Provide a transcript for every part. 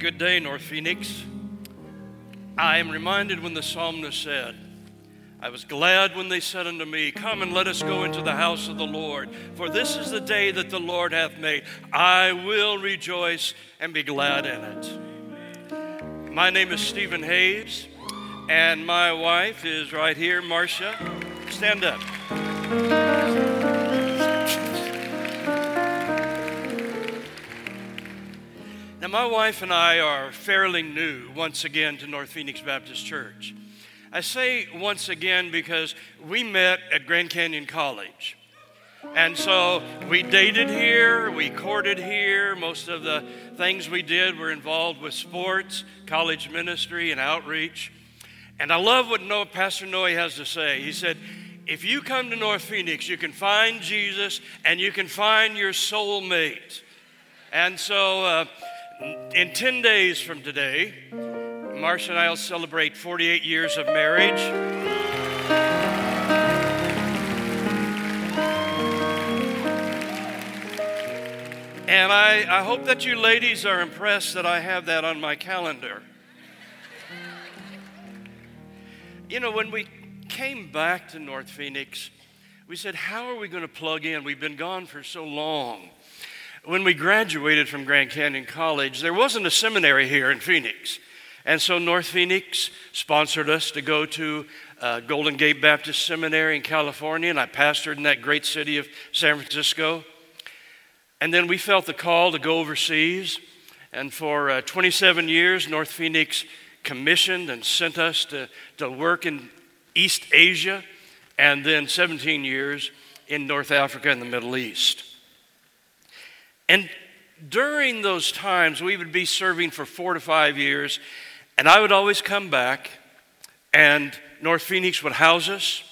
Good day, North Phoenix. I am reminded when the psalmist said, I was glad when they said unto me, Come and let us go into the house of the Lord. For this is the day that the Lord hath made. I will rejoice and be glad in it. My name is Stephen Hayes, and my wife is right here, Marcia. Stand up. My wife and I are fairly new once again to North Phoenix Baptist Church. I say once again because we met at Grand Canyon College. And so we dated here, we courted here. Most of the things we did were involved with sports, college ministry, and outreach. And I love what Noah, Pastor Noe has to say. He said, If you come to North Phoenix, you can find Jesus and you can find your soulmate. And so, uh, in 10 days from today, Marcia and I will celebrate 48 years of marriage. And I, I hope that you ladies are impressed that I have that on my calendar. You know, when we came back to North Phoenix, we said, How are we going to plug in? We've been gone for so long. When we graduated from Grand Canyon College, there wasn't a seminary here in Phoenix. And so North Phoenix sponsored us to go to uh, Golden Gate Baptist Seminary in California, and I pastored in that great city of San Francisco. And then we felt the call to go overseas. And for uh, 27 years, North Phoenix commissioned and sent us to, to work in East Asia, and then 17 years in North Africa and the Middle East. And during those times, we would be serving for four to five years, and I would always come back, and North Phoenix would house us,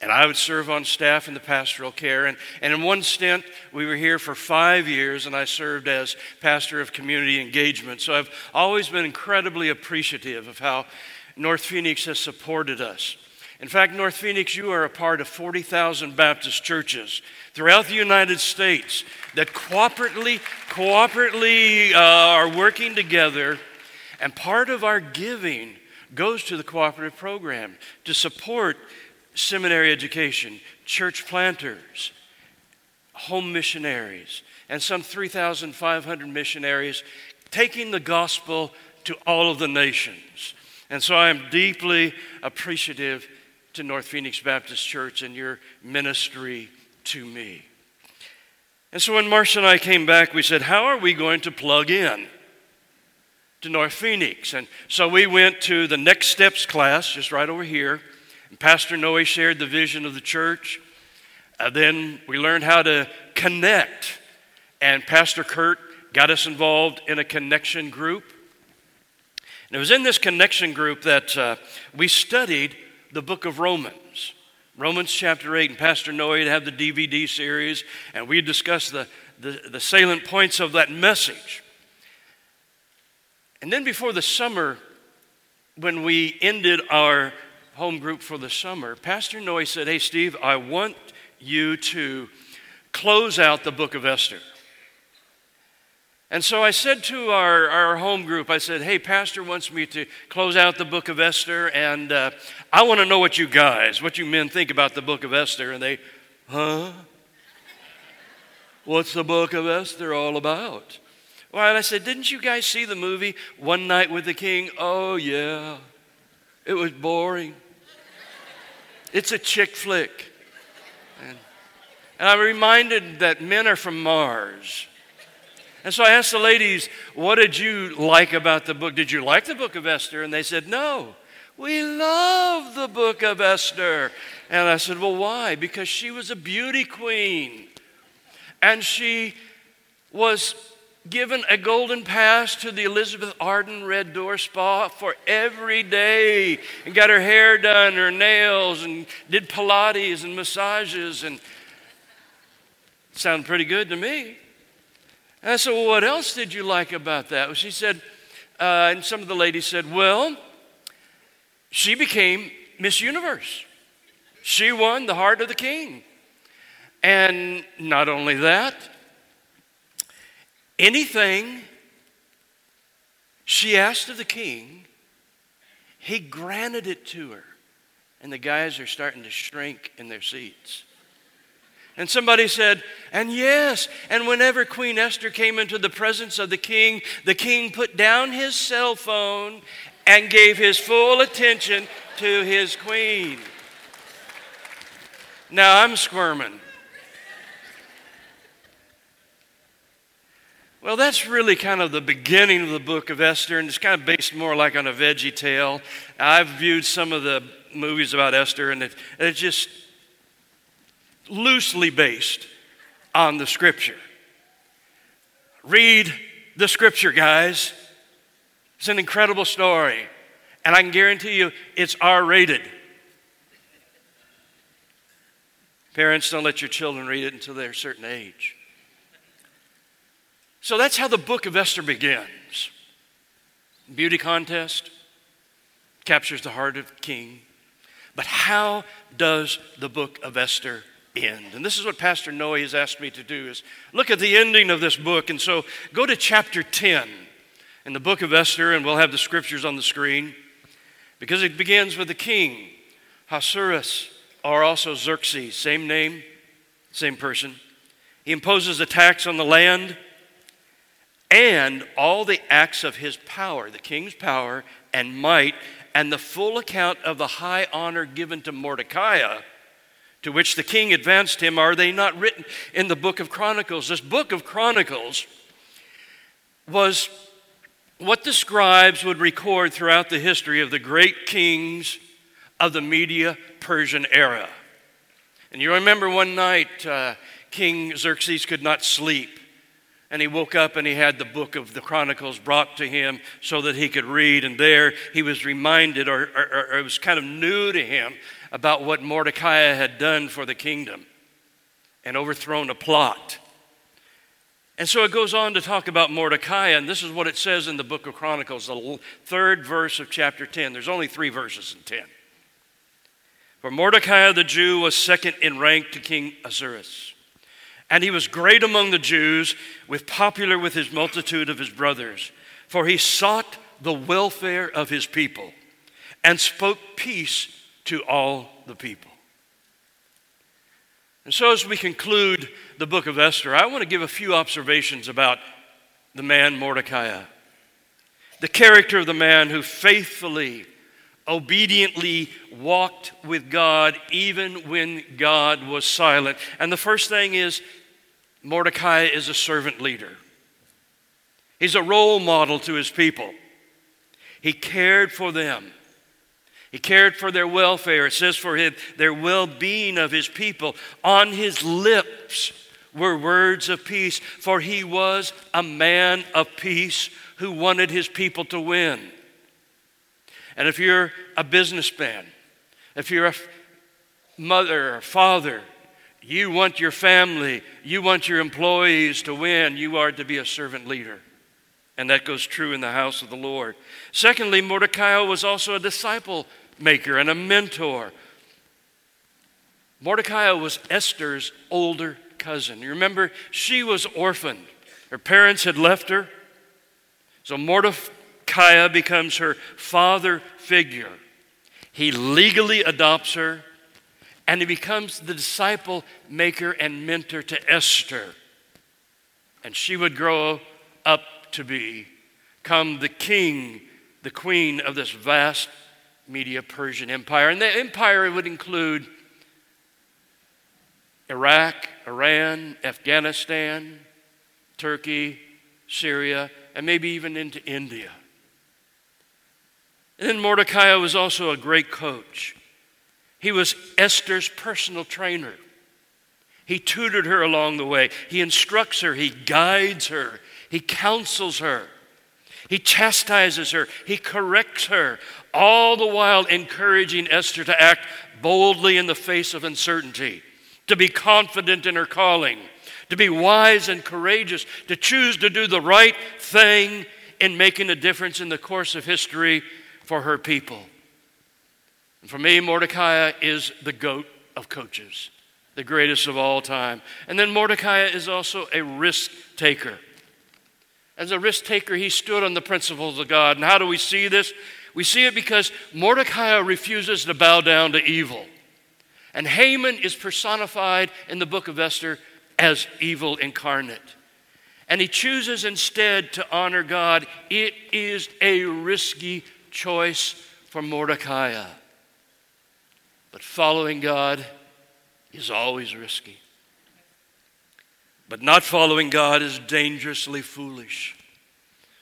and I would serve on staff in the pastoral care. And, and in one stint, we were here for five years, and I served as pastor of community engagement. So I've always been incredibly appreciative of how North Phoenix has supported us. In fact, North Phoenix, you are a part of 40,000 Baptist churches throughout the United States that cooperatively, cooperatively uh, are working together. And part of our giving goes to the cooperative program to support seminary education, church planters, home missionaries, and some 3,500 missionaries taking the gospel to all of the nations. And so I am deeply appreciative to North Phoenix Baptist Church and your ministry to me. And so when Marcia and I came back, we said, How are we going to plug in to North Phoenix? And so we went to the Next Steps class, just right over here. And Pastor Noe shared the vision of the church. Uh, then we learned how to connect. And Pastor Kurt got us involved in a connection group. And it was in this connection group that uh, we studied the book of Romans. Romans chapter 8, and Pastor Noe had the DVD series, and we discussed the, the, the salient points of that message. And then before the summer, when we ended our home group for the summer, Pastor Noe said, Hey, Steve, I want you to close out the book of Esther. And so I said to our, our home group, I said, hey, Pastor wants me to close out the book of Esther, and uh, I want to know what you guys, what you men think about the book of Esther. And they, huh? What's the book of Esther all about? Well, and I said, didn't you guys see the movie One Night with the King? Oh, yeah. It was boring. It's a chick flick. And, and I'm reminded that men are from Mars. And so I asked the ladies, What did you like about the book? Did you like the book of Esther? And they said, No. We love the book of Esther. And I said, Well, why? Because she was a beauty queen. And she was given a golden pass to the Elizabeth Arden Red Door Spa for every day and got her hair done, her nails, and did Pilates and massages. And sounded pretty good to me. And I said, Well, what else did you like about that? Well, she said, uh, and some of the ladies said, Well, she became Miss Universe. She won the heart of the king. And not only that, anything She asked of the king, he granted it to her. And the guys are starting to shrink in their seats. And somebody said, and yes, and whenever Queen Esther came into the presence of the king, the king put down his cell phone and gave his full attention to his queen. Now I'm squirming. Well, that's really kind of the beginning of the book of Esther, and it's kind of based more like on a veggie tale. I've viewed some of the movies about Esther, and it it's just loosely based on the scripture. Read the scripture, guys. It's an incredible story. And I can guarantee you it's R rated. Parents, don't let your children read it until they're a certain age. So that's how the book of Esther begins. Beauty contest captures the heart of the king. But how does the book of Esther end. And this is what Pastor Noe has asked me to do is look at the ending of this book. And so go to chapter 10 in the book of Esther, and we'll have the scriptures on the screen. Because it begins with the king, Ahasuerus, or also Xerxes, same name, same person. He imposes a tax on the land and all the acts of his power, the king's power and might, and the full account of the high honor given to Mordecai to which the king advanced him, are they not written in the book of Chronicles? This book of Chronicles was what the scribes would record throughout the history of the great kings of the Media Persian era. And you remember one night, uh, King Xerxes could not sleep. And he woke up and he had the book of the Chronicles brought to him so that he could read. And there he was reminded, or, or, or, it was kind of new to him, about what Mordecai had done for the kingdom and overthrown a plot. And so it goes on to talk about Mordecai, and this is what it says in the book of Chronicles, the third verse of chapter 10. There's only three verses in 10. For Mordecai the Jew was second in rank to King Ahasuerus. And he was great among the Jews, with popular with his multitude of his brothers, for he sought the welfare of his people and spoke peace to all the people. And so, as we conclude the book of Esther, I want to give a few observations about the man Mordecai, the character of the man who faithfully, obediently walked with God even when God was silent. And the first thing is Mordecai is a servant leader. He's a role model to his people. He cared for them. He cared for their welfare. It says for him, their well being of his people. On his lips were words of peace, for he was a man of peace who wanted his people to win. And if you're a businessman, if you're a mother or father, you want your family, you want your employees to win, you are to be a servant leader. And that goes true in the house of the Lord. Secondly, Mordecai was also a disciple maker and a mentor. Mordecai was Esther's older cousin. You remember, she was orphaned. Her parents had left her. So Mordecai becomes her father figure. He legally adopts her, and he becomes the disciple maker and mentor to Esther. And she would grow up to become the king, the queen of this vast Media Persian Empire. And the empire would include Iraq, Iran, Afghanistan, Turkey, Syria, and maybe even into India. And then Mordecai was also a great coach. He was Esther's personal trainer. He tutored her along the way. He instructs her, he guides her, he counsels her, he chastises her, he corrects her, all the while encouraging Esther to act boldly in the face of uncertainty, to be confident in her calling, to be wise and courageous, to choose to do the right thing in making a difference in the course of history for her people. And for me, Mordecai is the goat of coaches the greatest of all time. And then Mordecai is also a risk taker. As a risk taker, he stood on the principles of God. And how do we see this? We see it because Mordecai refuses to bow down to evil. And Haman is personified in the book of Esther as evil incarnate. And he chooses instead to honor God. It is a risky choice for Mordecai. But following God is always risky. But not following God is dangerously foolish.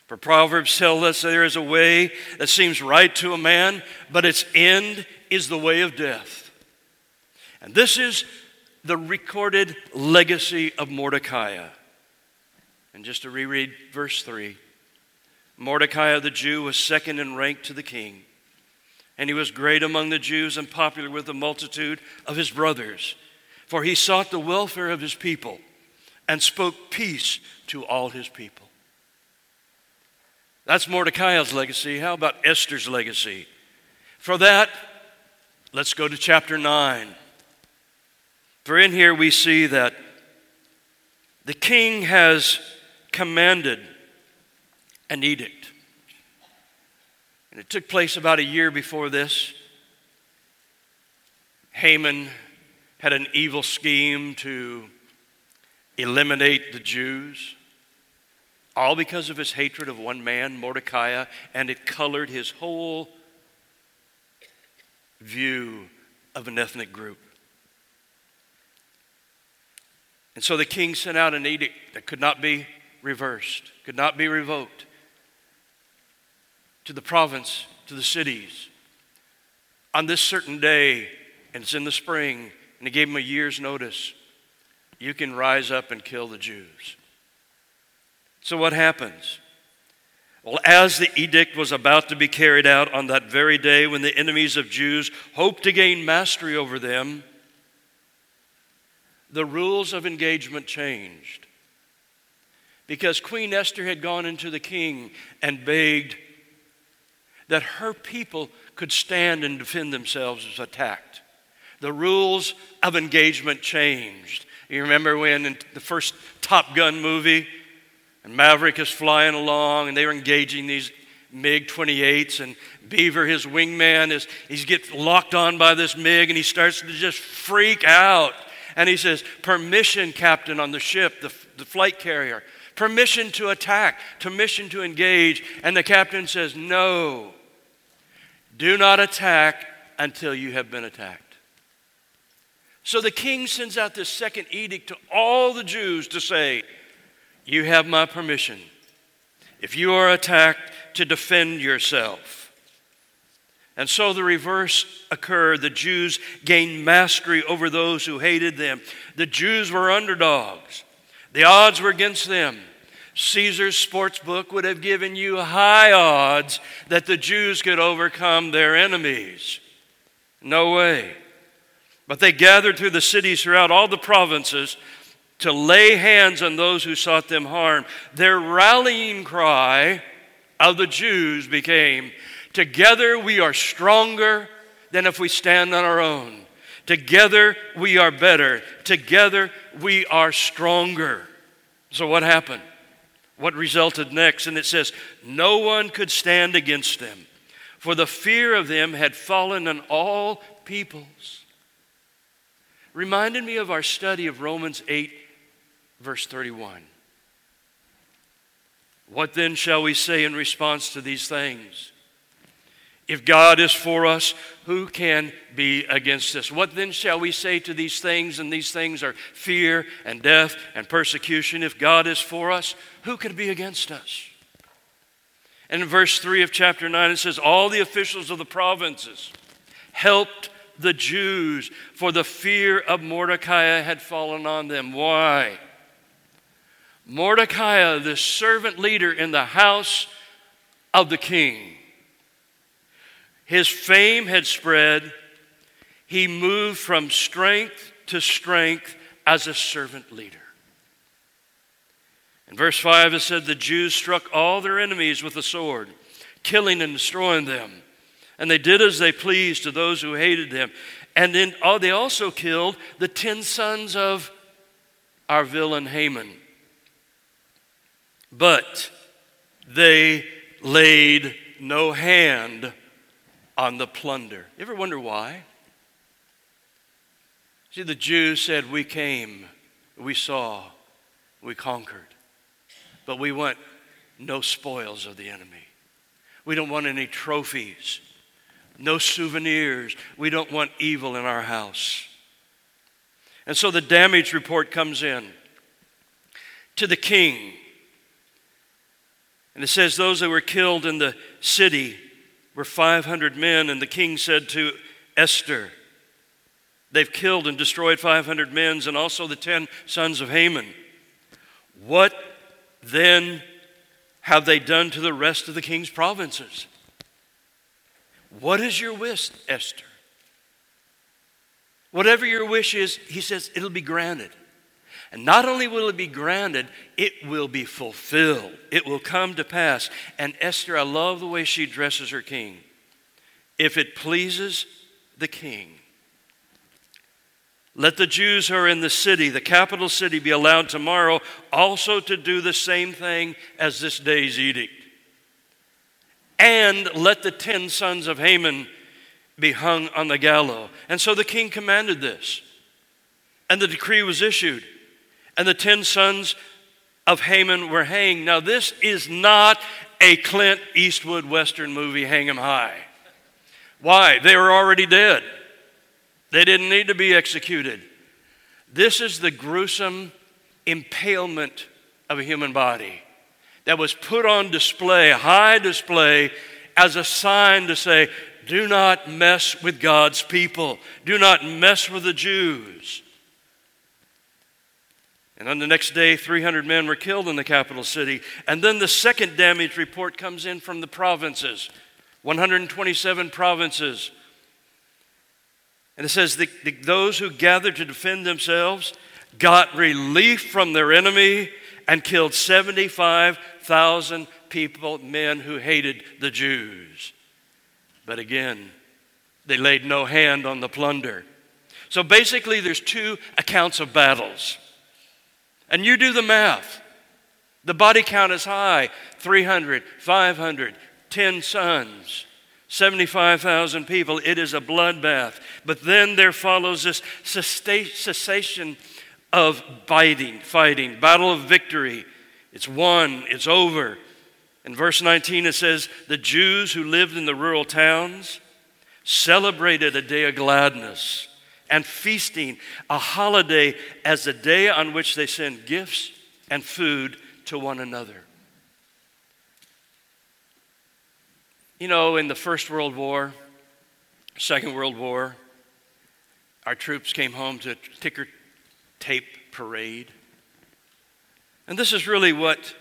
For Proverbs tell us there is a way that seems right to a man, but its end is the way of death. And this is the recorded legacy of Mordecai. And just to reread verse 3 Mordecai the Jew was second in rank to the king, and he was great among the Jews and popular with the multitude of his brothers, for he sought the welfare of his people and spoke peace to all his people. That's Mordecai's legacy. How about Esther's legacy? For that, let's go to chapter 9. For in here we see that the king has commanded an edict. And it took place about a year before this. Haman had an evil scheme to eliminate the Jews, all because of his hatred of one man, Mordecai, and it colored his whole view of an ethnic group. And so the king sent out an edict that could not be reversed, could not be revoked to the province, to the cities. On this certain day, and it's in the spring, and he gave him a year's notice you can rise up and kill the Jews. So, what happens? Well, as the edict was about to be carried out on that very day when the enemies of Jews hoped to gain mastery over them, the rules of engagement changed. Because Queen Esther had gone into the king and begged that her people could stand and defend themselves as attacked. The rules of engagement changed. You remember when in the first Top Gun movie, and Maverick is flying along, and they're engaging these MiG 28s, and Beaver, his wingman, is he gets locked on by this MiG, and he starts to just freak out. And he says, Permission, Captain, on the ship, the, the flight carrier. Permission to attack, permission to engage. And the captain says, No, do not attack until you have been attacked. So the king sends out this second edict to all the Jews to say, You have my permission. If you are attacked, to defend yourself. And so the reverse occurred. The Jews gained mastery over those who hated them. The Jews were underdogs, the odds were against them. Caesar's sports book would have given you high odds that the Jews could overcome their enemies. No way. But they gathered through the cities throughout all the provinces to lay hands on those who sought them harm. Their rallying cry of the Jews became Together we are stronger than if we stand on our own. Together we are better. Together we are stronger. So, what happened? What resulted next? And it says, No one could stand against them, for the fear of them had fallen on all peoples reminded me of our study of Romans 8, verse 31. What then shall we say in response to these things? If God is for us, who can be against us? What then shall we say to these things? And these things are fear and death and persecution. If God is for us, who can be against us? And in verse 3 of chapter 9, it says, All the officials of the provinces helped the Jews, for the fear of Mordecai had fallen on them. Why? Mordecai, the servant leader in the house of the king, his fame had spread. He moved from strength to strength as a servant leader. In verse 5, it said, The Jews struck all their enemies with the sword, killing and destroying them. And they did as they pleased to those who hated them. And then oh, they also killed the ten sons of our villain Haman. But they laid no hand on the plunder. You ever wonder why? See, the Jews said, We came, we saw, we conquered, but we want no spoils of the enemy. We don't want any trophies, no souvenirs. We don't want evil in our house. And so the damage report comes in to the king. And it says, Those that were killed in the city were 500 men. And the king said to Esther, They've killed and destroyed 500 men and also the 10 sons of Haman. What then have they done to the rest of the king's provinces? What is your wish, Esther? Whatever your wish is, he says, it'll be granted. And not only will it be granted, it will be fulfilled. It will come to pass. And Esther, I love the way she dresses her king. If it pleases the king, let the Jews who are in the city, the capital city, be allowed tomorrow also to do the same thing as this day's edict. And let the ten sons of Haman be hung on the gallows. And so the king commanded this. And the decree was issued. And the ten sons of Haman were hanged. Now, this is not a Clint Eastwood Western movie, Hang 'em High. Why? They were already dead. They didn't need to be executed. This is the gruesome impalement of a human body that was put on display, high display, as a sign to say, do not mess with God's people. Do not mess with the Jews. And on the next day, 300 men were killed in the capital city. And then the second damage report comes in from the provinces 127 provinces. And it says that those who gathered to defend themselves got relief from their enemy and killed 75,000 people, men who hated the Jews. But again, they laid no hand on the plunder. So basically, there's two accounts of battles. And you do the math. The body count is high 300, 500, 10 sons, 75,000 people. It is a bloodbath. But then there follows this cessation of biting, fighting, battle of victory. It's won, it's over. In verse 19, it says, The Jews who lived in the rural towns celebrated a day of gladness and feasting, a holiday as a day on which they send gifts and food to one another. You know, in the First World War, Second World War, our troops came home to ticker tape parade. And this is really what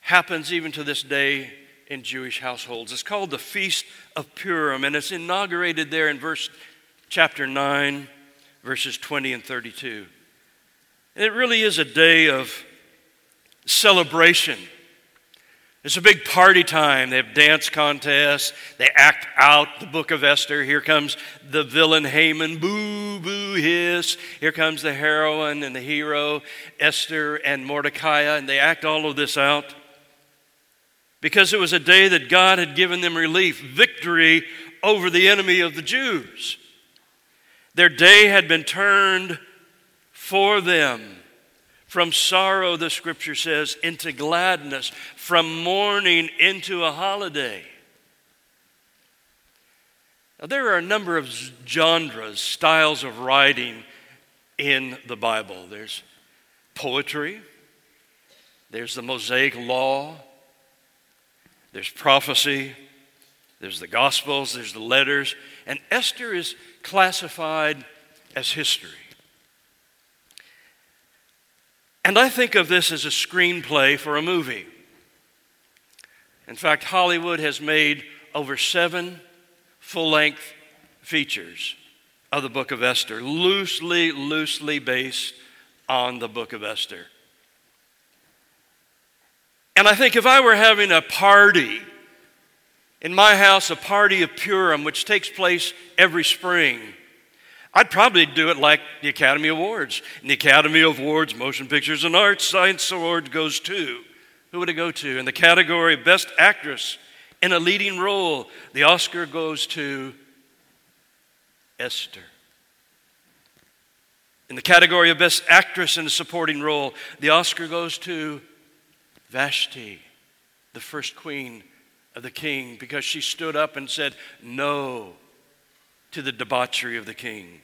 happens even to this day in Jewish households. It's called the Feast of Purim, and it's inaugurated there in verse chapter 9, verses 20 and 32. And it really is a day of celebration. It's a big party time. They have dance contests. They act out the book of Esther. Here comes the villain Haman, boo, boo, hiss. Here comes the heroine and the hero, Esther and Mordecai, and they act all of this out because it was a day that God had given them relief, victory over the enemy of the Jews. Their day had been turned for them from sorrow, the scripture says, into gladness, from mourning into a holiday. Now, there are a number of genres, styles of writing in the Bible. There's poetry, there's the Mosaic Law, there's prophecy, there's the Gospels, there's the letters, and Esther is classified as history. And I think of this as a screenplay for a movie. In fact, Hollywood has made over seven full length features of the book of Esther, loosely, loosely based on the book of Esther. And I think if I were having a party in my house, a party of Purim, which takes place every spring, I'd probably do it like the Academy Awards. The Academy Awards, Motion Pictures and Arts, Science Award goes to Who would it go to? In the category of Best Actress in a Leading Role, the Oscar goes to Esther. In the category of Best Actress in a Supporting Role, the Oscar goes to Vashti, the first queen of the king, because she stood up and said no to the debauchery of the king.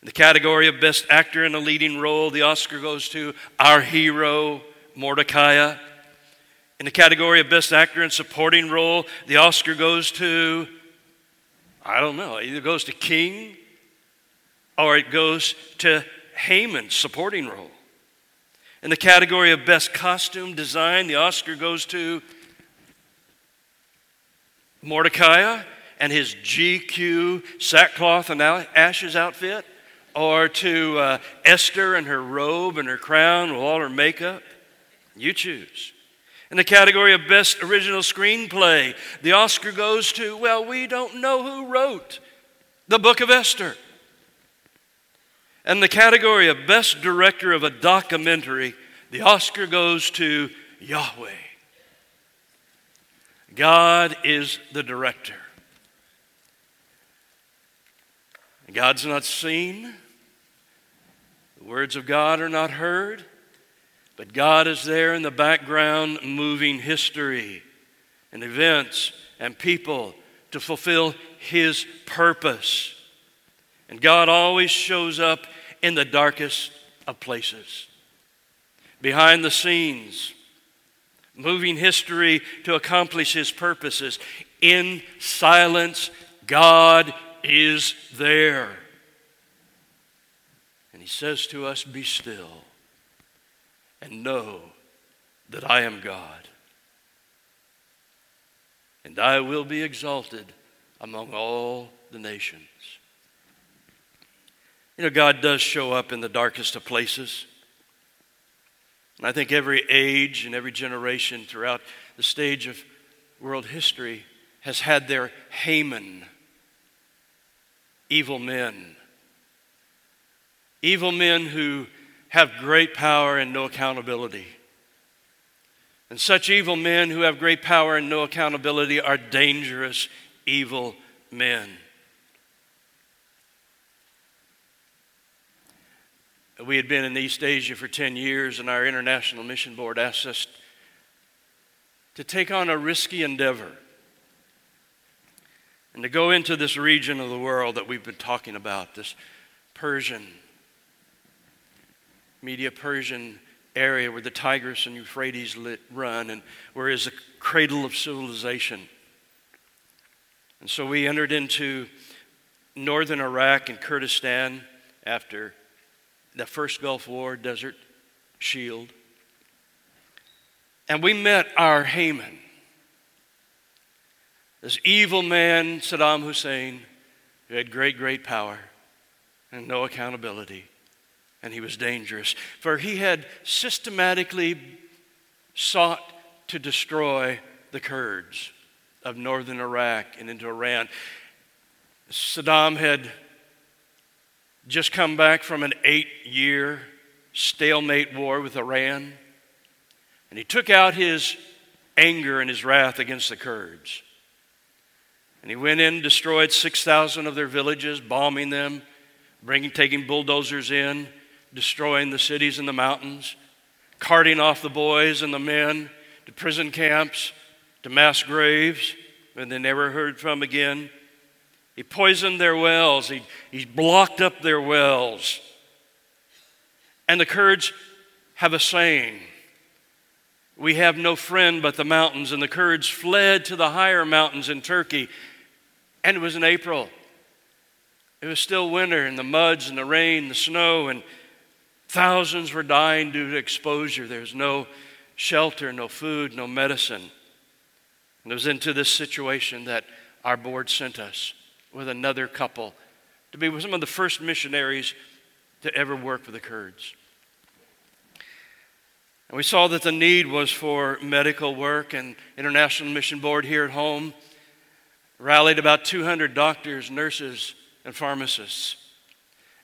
In the category of Best Actor in a Leading Role, the Oscar goes to our hero, Mordecai. In the category of Best Actor in Supporting Role, the Oscar goes to, I don't know, either goes to King or it goes to Haman, supporting role. In the category of Best Costume Design, the Oscar goes to Mordecai and his GQ sackcloth and ashes outfit or to uh, Esther and her robe and her crown with all her makeup? You choose. In the category of Best Original Screenplay, the Oscar goes to, well, we don't know who wrote the book of Esther. And the category of Best Director of a Documentary, the Oscar goes to Yahweh. God is the director. God's not seen, The words of God are not heard, but God is there in the background moving history and events and people to fulfill His purpose. And God always shows up in the darkest of places. Behind the scenes, moving history to accomplish His purposes. In silence, God is there. And he says to us, Be still and know that I am God. And I will be exalted among all the nations. You know, God does show up in the darkest of places. And I think every age and every generation throughout the stage of world history has had their Haman, evil men Evil men who have great power and no accountability. And such evil men who have great power and no accountability are dangerous, evil men. We had been in East Asia for 10 years, and our International Mission Board asked us to take on a risky endeavor and to go into this region of the world that we've been talking about, this Persian Media Persian area where the Tigris and Euphrates run and where is a cradle of civilization. And so we entered into northern Iraq and Kurdistan after the first Gulf War, Desert Shield. And we met our Haman, this evil man, Saddam Hussein, who had great, great power and no accountability and he was dangerous, for he had systematically sought to destroy the Kurds of northern Iraq and into Iran. Saddam had just come back from an eight year stalemate war with Iran, and he took out his anger and his wrath against the Kurds. And he went in, destroyed 6,000 of their villages, bombing them, bringing, taking bulldozers in, destroying the cities and the mountains, carting off the boys and the men to prison camps, to mass graves, and they never heard from again. He poisoned their wells, he, he blocked up their wells. And the Kurds have a saying We have no friend but the mountains. And the Kurds fled to the higher mountains in Turkey. And it was in April. It was still winter, and the muds and the rain, the snow, and Thousands were dying due to exposure. There was no shelter, no food, no medicine. And it was into this situation that our board sent us with another couple to be some of the first missionaries to ever work with the Kurds. And we saw that the need was for medical work, and International Mission Board here at home rallied about 200 doctors, nurses, and pharmacists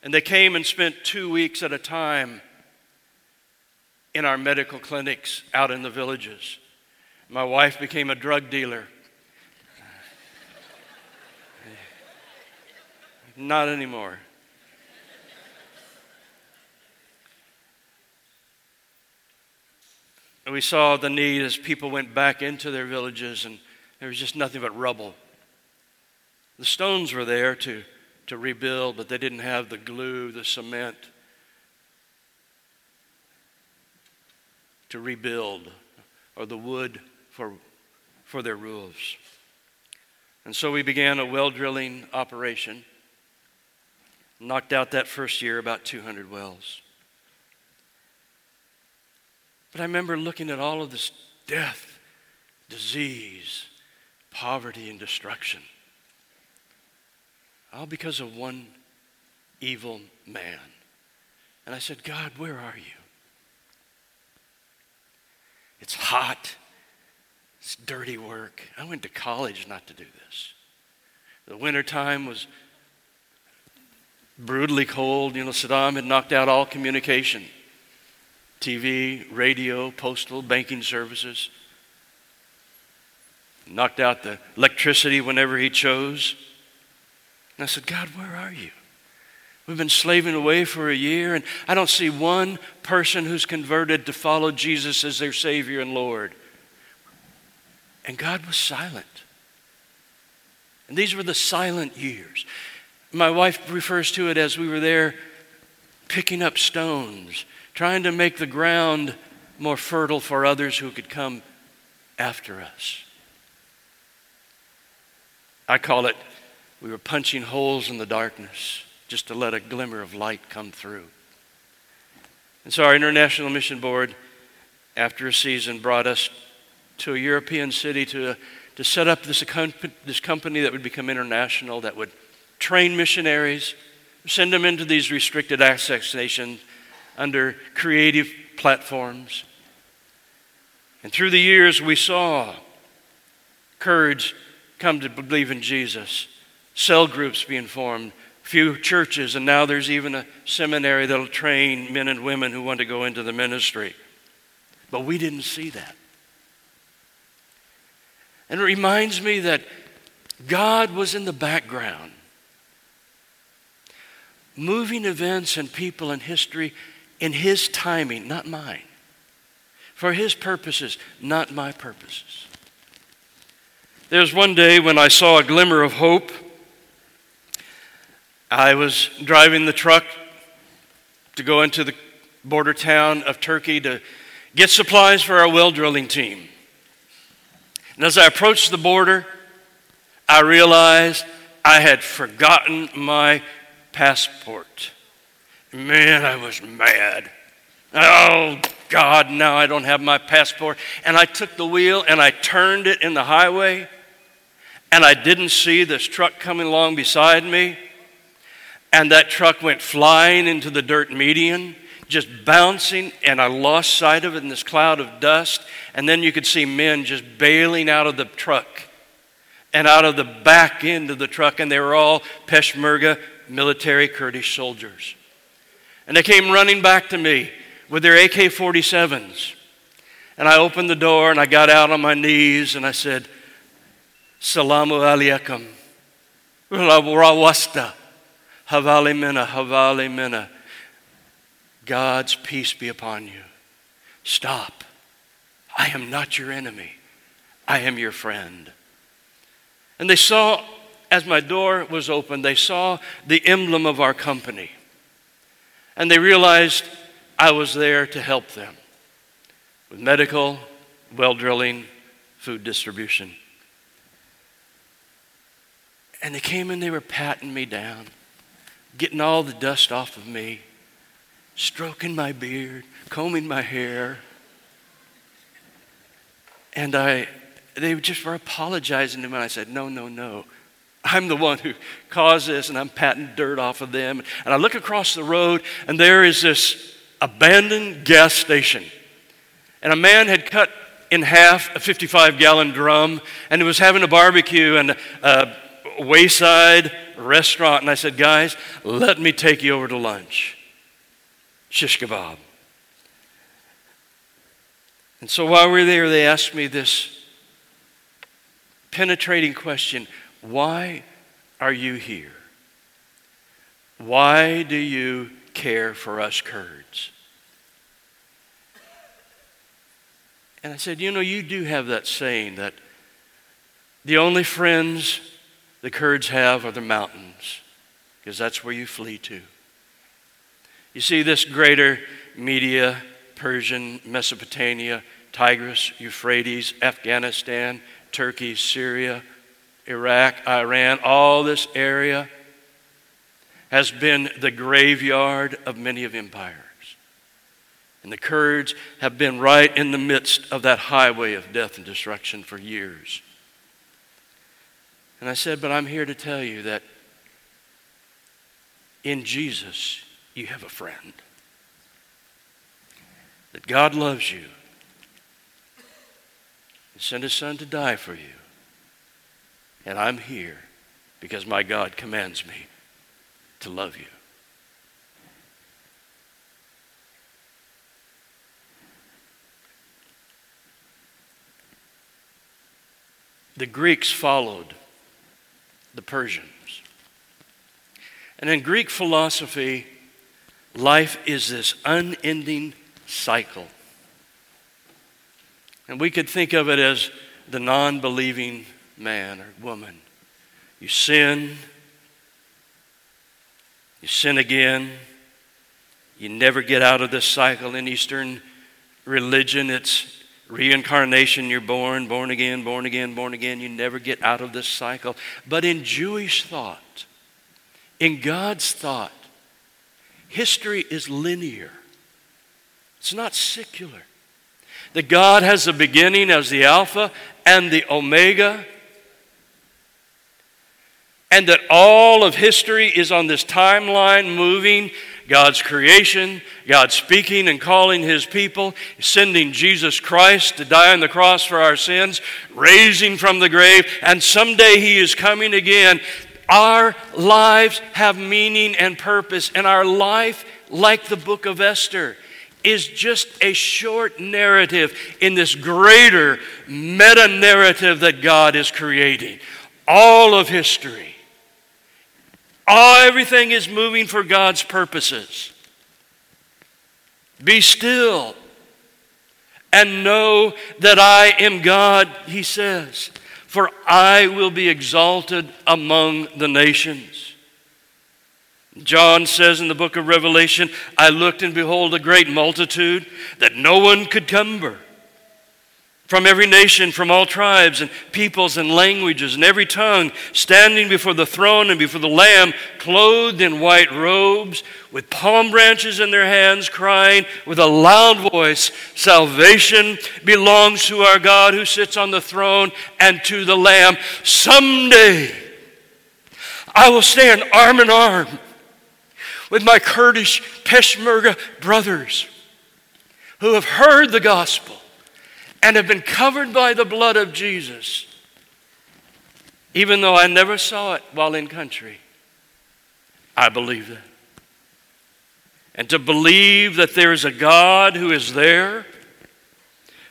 and they came and spent two weeks at a time in our medical clinics out in the villages. My wife became a drug dealer. Not anymore. And we saw the need as people went back into their villages, and there was just nothing but rubble. The stones were there to, to rebuild, but they didn't have the glue, the cement to rebuild, or the wood for, for their roofs. And so we began a well drilling operation. Knocked out that first year about 200 wells. But I remember looking at all of this death, disease, poverty, and destruction. All because of one evil man. And I said, God, where are you? It's hot. It's dirty work. I went to college not to do this. The wintertime was brutally cold. You know, Saddam had knocked out all communication. TV, radio, postal, banking services. Knocked out the electricity whenever he chose. And I said, God, where are you? We've been slaving away for a year, and I don't see one person who's converted to follow Jesus as their Savior and Lord. And God was silent. And these were the silent years. My wife refers to it as we were there picking up stones trying to make the ground more fertile for others who could come after us. I call it we were punching holes in the darkness just to let a glimmer of light come through. And so our International Mission Board, after a season, brought us to a European city to, to set up this, this company that would become international, that would train missionaries, send them into these restricted access nations under creative platforms. And through the years, we saw courage come to believe in Jesus, cell groups being formed, few churches, and now there's even a seminary that'll train men and women who want to go into the ministry. But we didn't see that. And it reminds me that God was in the background, moving events and people in history in His timing, not mine. For His purposes, not my purposes. There's one day when I saw a glimmer of hope. I was driving the truck to go into the border town of Turkey to get supplies for our well drilling team. And as I approached the border, I realized I had forgotten my passport. Man, I was mad. Oh, God, now I don't have my passport. And I took the wheel and I turned it in the highway, and I didn't see this truck coming along beside me. And that truck went flying into the dirt median, just bouncing, and I lost sight of it in this cloud of dust. And then you could see men just bailing out of the truck and out of the back end of the truck, and they were all Peshmerga military Kurdish soldiers. And they came running back to me with their AK 47s. And I opened the door and I got out on my knees and I said, Salamu alaikum. Rawasta. Havali mina, havali mina. God's peace be upon you. Stop. I am not your enemy. I am your friend. And they saw, as my door was open, they saw the emblem of our company and they realized I was there to help them with medical, well drilling, food distribution. And they came and they were patting me down, getting all the dust off of me, stroking my beard, combing my hair. And I, they just were apologizing to me. And I said, No, no, no. I'm the one who caused this, and I'm patting dirt off of them. And I look across the road, and there is this abandoned gas station. And a man had cut in half a 55 gallon drum, and he was having a barbecue and a wayside restaurant. And I said, Guys, let me take you over to lunch. Shish kebab. And so while we are there, they asked me this penetrating question Why are you here? Why do you care for us Kurds? And I said, You know, you do have that saying that the only friends the Kurds have are the mountains, because that's where you flee to. You see, this greater Media, Persian, Mesopotamia, Tigris, Euphrates, Afghanistan, Turkey, Syria, Iraq, Iran, all this area has been the graveyard of many of empires. And the Kurds have been right in the midst of that highway of death and destruction for years. And I said, But I'm here to tell you that in Jesus, you have a friend. That God loves you and sent his son to die for you. And I'm here because my God commands me to love you. The Greeks followed the Persians. And in Greek philosophy, life is this unending cycle. And we could think of it as the non believing man or woman. You sin, you sin again, you never get out of this cycle. In Eastern religion, it's reincarnation. You're born, born again, born again, born again. You never get out of this cycle. But in Jewish thought, in God's thought, history is linear, it's not secular that God has a beginning as the Alpha and the Omega, and that all of history is on this timeline moving. God's creation, God speaking and calling His people, sending Jesus Christ to die on the cross for our sins, raising from the grave, and someday He is coming again. Our lives have meaning and purpose, and our life, like the book of Esther, is just a short narrative in this greater meta narrative that God is creating. All of history, all, everything is moving for God's purposes. Be still and know that I am God, he says, for I will be exalted among the nations. John says in the book of Revelation, I looked and behold a great multitude that no one could number. From every nation, from all tribes and peoples and languages and every tongue, standing before the throne and before the Lamb, clothed in white robes, with palm branches in their hands, crying with a loud voice Salvation belongs to our God who sits on the throne and to the Lamb. Someday I will stand arm in arm with my Kurdish Peshmerga brothers who have heard the gospel and have been covered by the blood of Jesus, even though I never saw it while in country. I believe that. And to believe that there is a God who is there,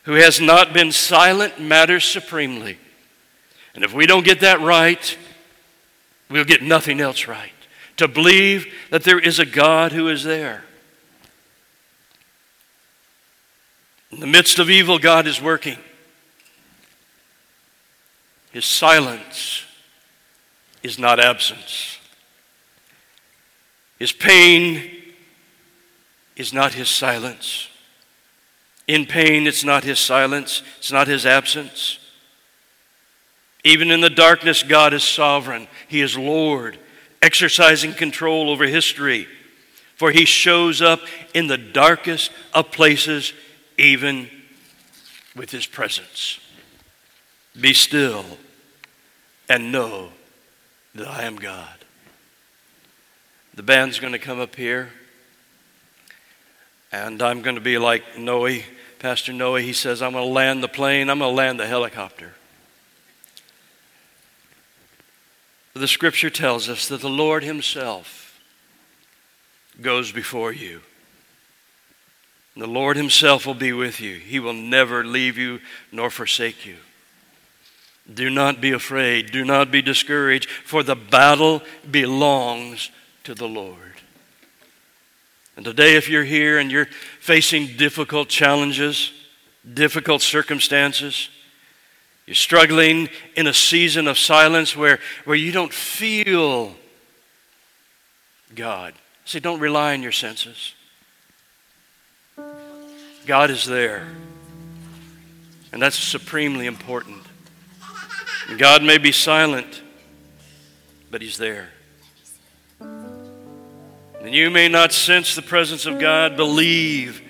who has not been silent, matters supremely. And if we don't get that right, we'll get nothing else right to believe that there is a God who is there. In the midst of evil, God is working. His silence is not absence. His pain is not his silence. In pain, it's not his silence, it's not his absence. Even in the darkness, God is sovereign, He is Lord exercising control over history, for he shows up in the darkest of places, even with his presence. Be still and know that I am God. The band's going to come up here, and I'm going to be like Noe, Pastor Noe. He says, I'm going to land the plane, I'm going to land the helicopter. The scripture tells us that the Lord Himself goes before you. The Lord Himself will be with you. He will never leave you nor forsake you. Do not be afraid. Do not be discouraged, for the battle belongs to the Lord. And today, if you're here and you're facing difficult challenges, difficult circumstances, you're struggling in a season of silence where, where you don't feel God. See, don't rely on your senses. God is there. And that's supremely important. God may be silent, but He's there. And you may not sense the presence of God, believe.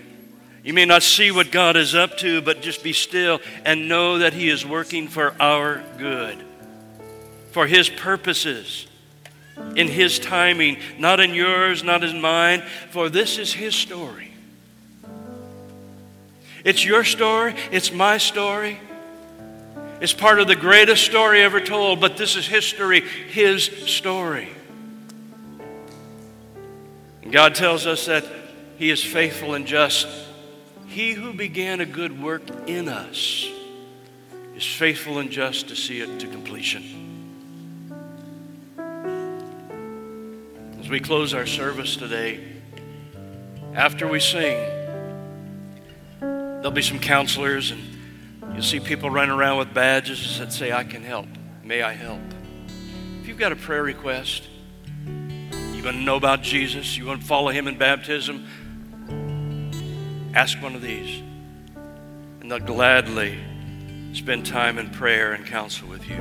You may not see what God is up to, but just be still and know that He is working for our good, for His purposes, in His timing, not in yours, not in mine, for this is His story. It's your story, it's my story. It's part of the greatest story ever told, but this is history, His story. And God tells us that He is faithful and just. He who began a good work in us is faithful and just to see it to completion. As we close our service today, after we sing, there'll be some counselors and you'll see people running around with badges that say, I can help. May I help? If you've got a prayer request, you want to know about Jesus, you want to follow him in baptism, ask one of these. And they'll gladly spend time in prayer and counsel with you.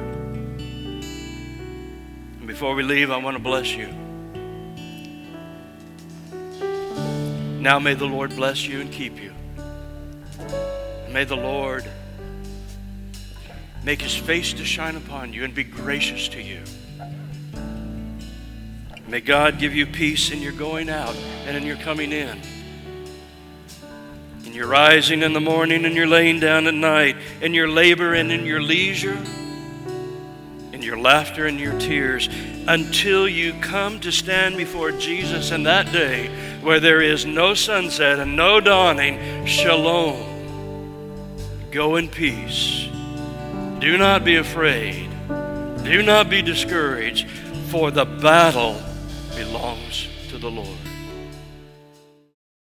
And before we leave, I want to bless you. Now may the Lord bless you and keep you. May the Lord make his face to shine upon you and be gracious to you. May God give you peace in your going out and in your coming in. In your rising in the morning and your laying down at night, in your labor and in your leisure, in your laughter and your tears, until you come to stand before Jesus in that day where there is no sunset and no dawning. Shalom. Go in peace. Do not be afraid. Do not be discouraged, for the battle belongs to the Lord.